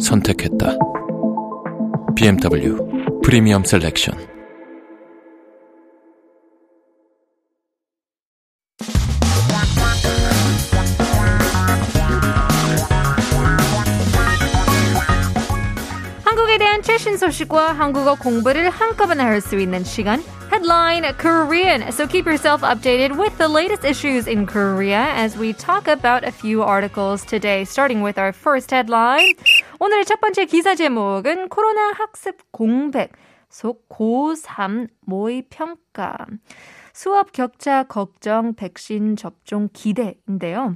선택했다. BMW 프리미엄 셀렉션. 한국에 대한 최신 소식과 한국어 공부를 한꺼번에 할 수 있는 시간 Headline Korean. So keep yourself updated with the latest issues in Korea as we talk about a few articles today, starting with our first headline. 오늘의 첫 번째 기사 제목은 코로나 학습 공백 속 고3 모의 평가. 수업 격차 걱정 백신 접종 기대인데요.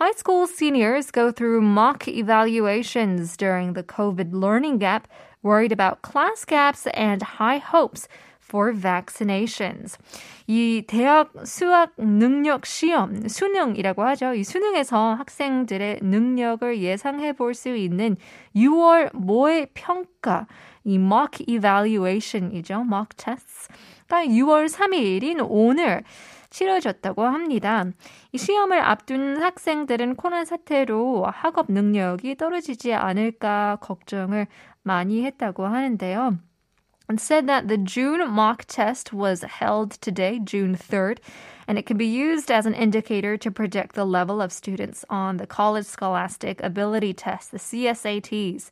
High school seniors go through mock evaluations during the COVID learning gap, worried about class gaps and high hopes for vaccinations. 이 대학 수학 능력 시험, 수능이라고 하죠. 이 수능에서 학생들의 능력을 예상해 볼 수 있는 6월 모의 평가, 이 mock evaluation이죠. mock tests가 6월 3일인 오늘 치러졌다고 합니다. 이 시험을 앞둔 학생들은 코로나 사태로 학업 능력이 떨어지지 않을까 걱정을 많이 했다고 하는데요. It said that the June mock test was held today, June 3rd, and it can be used as an indicator to project the level of students on the College Scholastic Ability Test, the CSATs.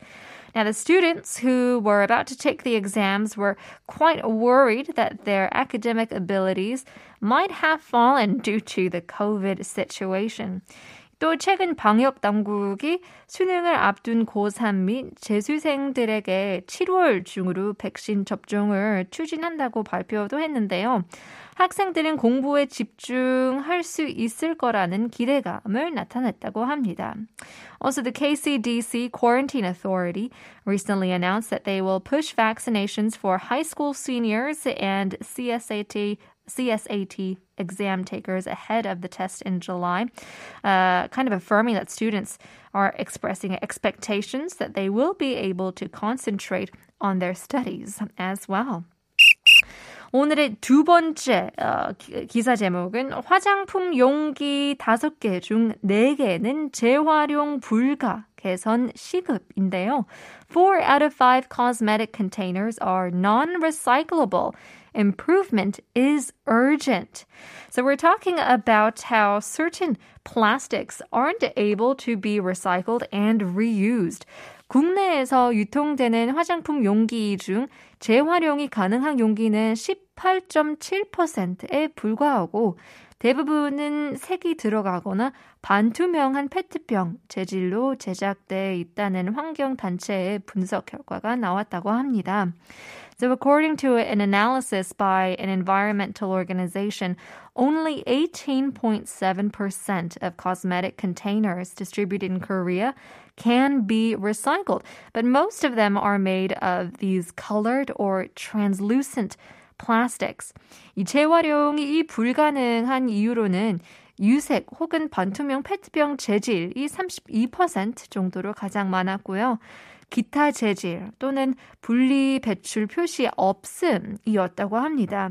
Now, the students who were about to take the exams were quite worried that their academic abilities might have fallen due to the COVID situation. 또 최근 방역 당국이 수능을 앞둔 고3 및 재수생들에게 7월 중으로 백신 접종을 추진한다고 발표도 했는데요. 학생들은 공부에 집중할 수 있을 거라는 기대감을 나타냈다고 합니다. Also, the KCDC Quarantine Authority recently announced that they will push vaccinations for high school seniors and CSAT CSAT exam takers ahead of the test in July, uh, kind of affirming that students are expressing expectations that they will be able to concentrate on their studies as well. 오늘의 두 번째 어, 기사 제목은 화장품 용기 5개 중 4개는 재활용 불가 개선 시급인데요. Four out of five cosmetic containers are non-recyclable. Improvement is urgent. So we're talking about how certain plastics aren't able to be recycled and reused. 국내에서 유통되는 화장품 용기 중 재활용이 가능한 용기는 18.7%에 불과하고 대부분은 색이 들어가거나 반투명한 페트병 재질로 제작돼 있다는 환경단체의 분석 결과가 나왔다고 합니다. So, according to an analysis by an environmental organization, only 18.7% of cosmetic containers distributed in Korea can be recycled, but most of them are made of these colored or translucent plastics. 이 재활용이 불가능한 이유로는 유색 혹은 반투명 페트병 재질이 32% 정도로 가장 많았고요. 기타 재질 또는 분리 배출 표시 없음이었다고 합니다.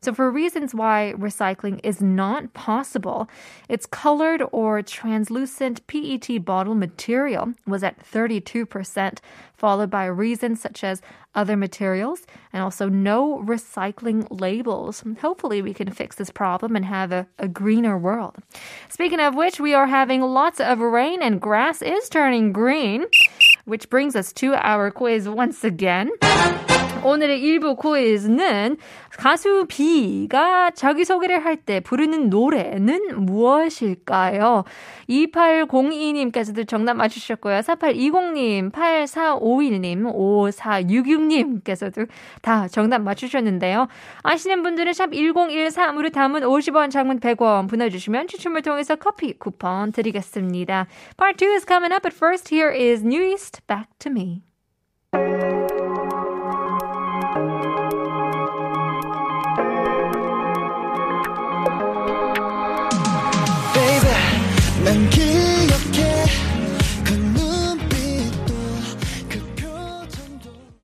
So for reasons why recycling is not possible, its colored or translucent PET bottle material was at 32%, followed by reasons such as other materials and also no recycling labels. Hopefully we can fix this problem and have a, a greener world. Speaking of which, we are having lots of rain and grass is turning green which brings us to our quiz once again. 오늘의 일부 퀴즈는 가수 B가 자기소개를 할 때 부르는 노래는 무엇일까요? 2802님께서도 정답 맞추셨고요. 4820님, 8451님, 5466님께서도 다 정답 맞추셨는데요. 아시는 분들은 샵 1013으로 담은 50원, 장문 100원 보내주시면 추첨을 통해서 커피 쿠폰 드리겠습니다. Part 2 is coming up, but first here is New East, Back to Me. 난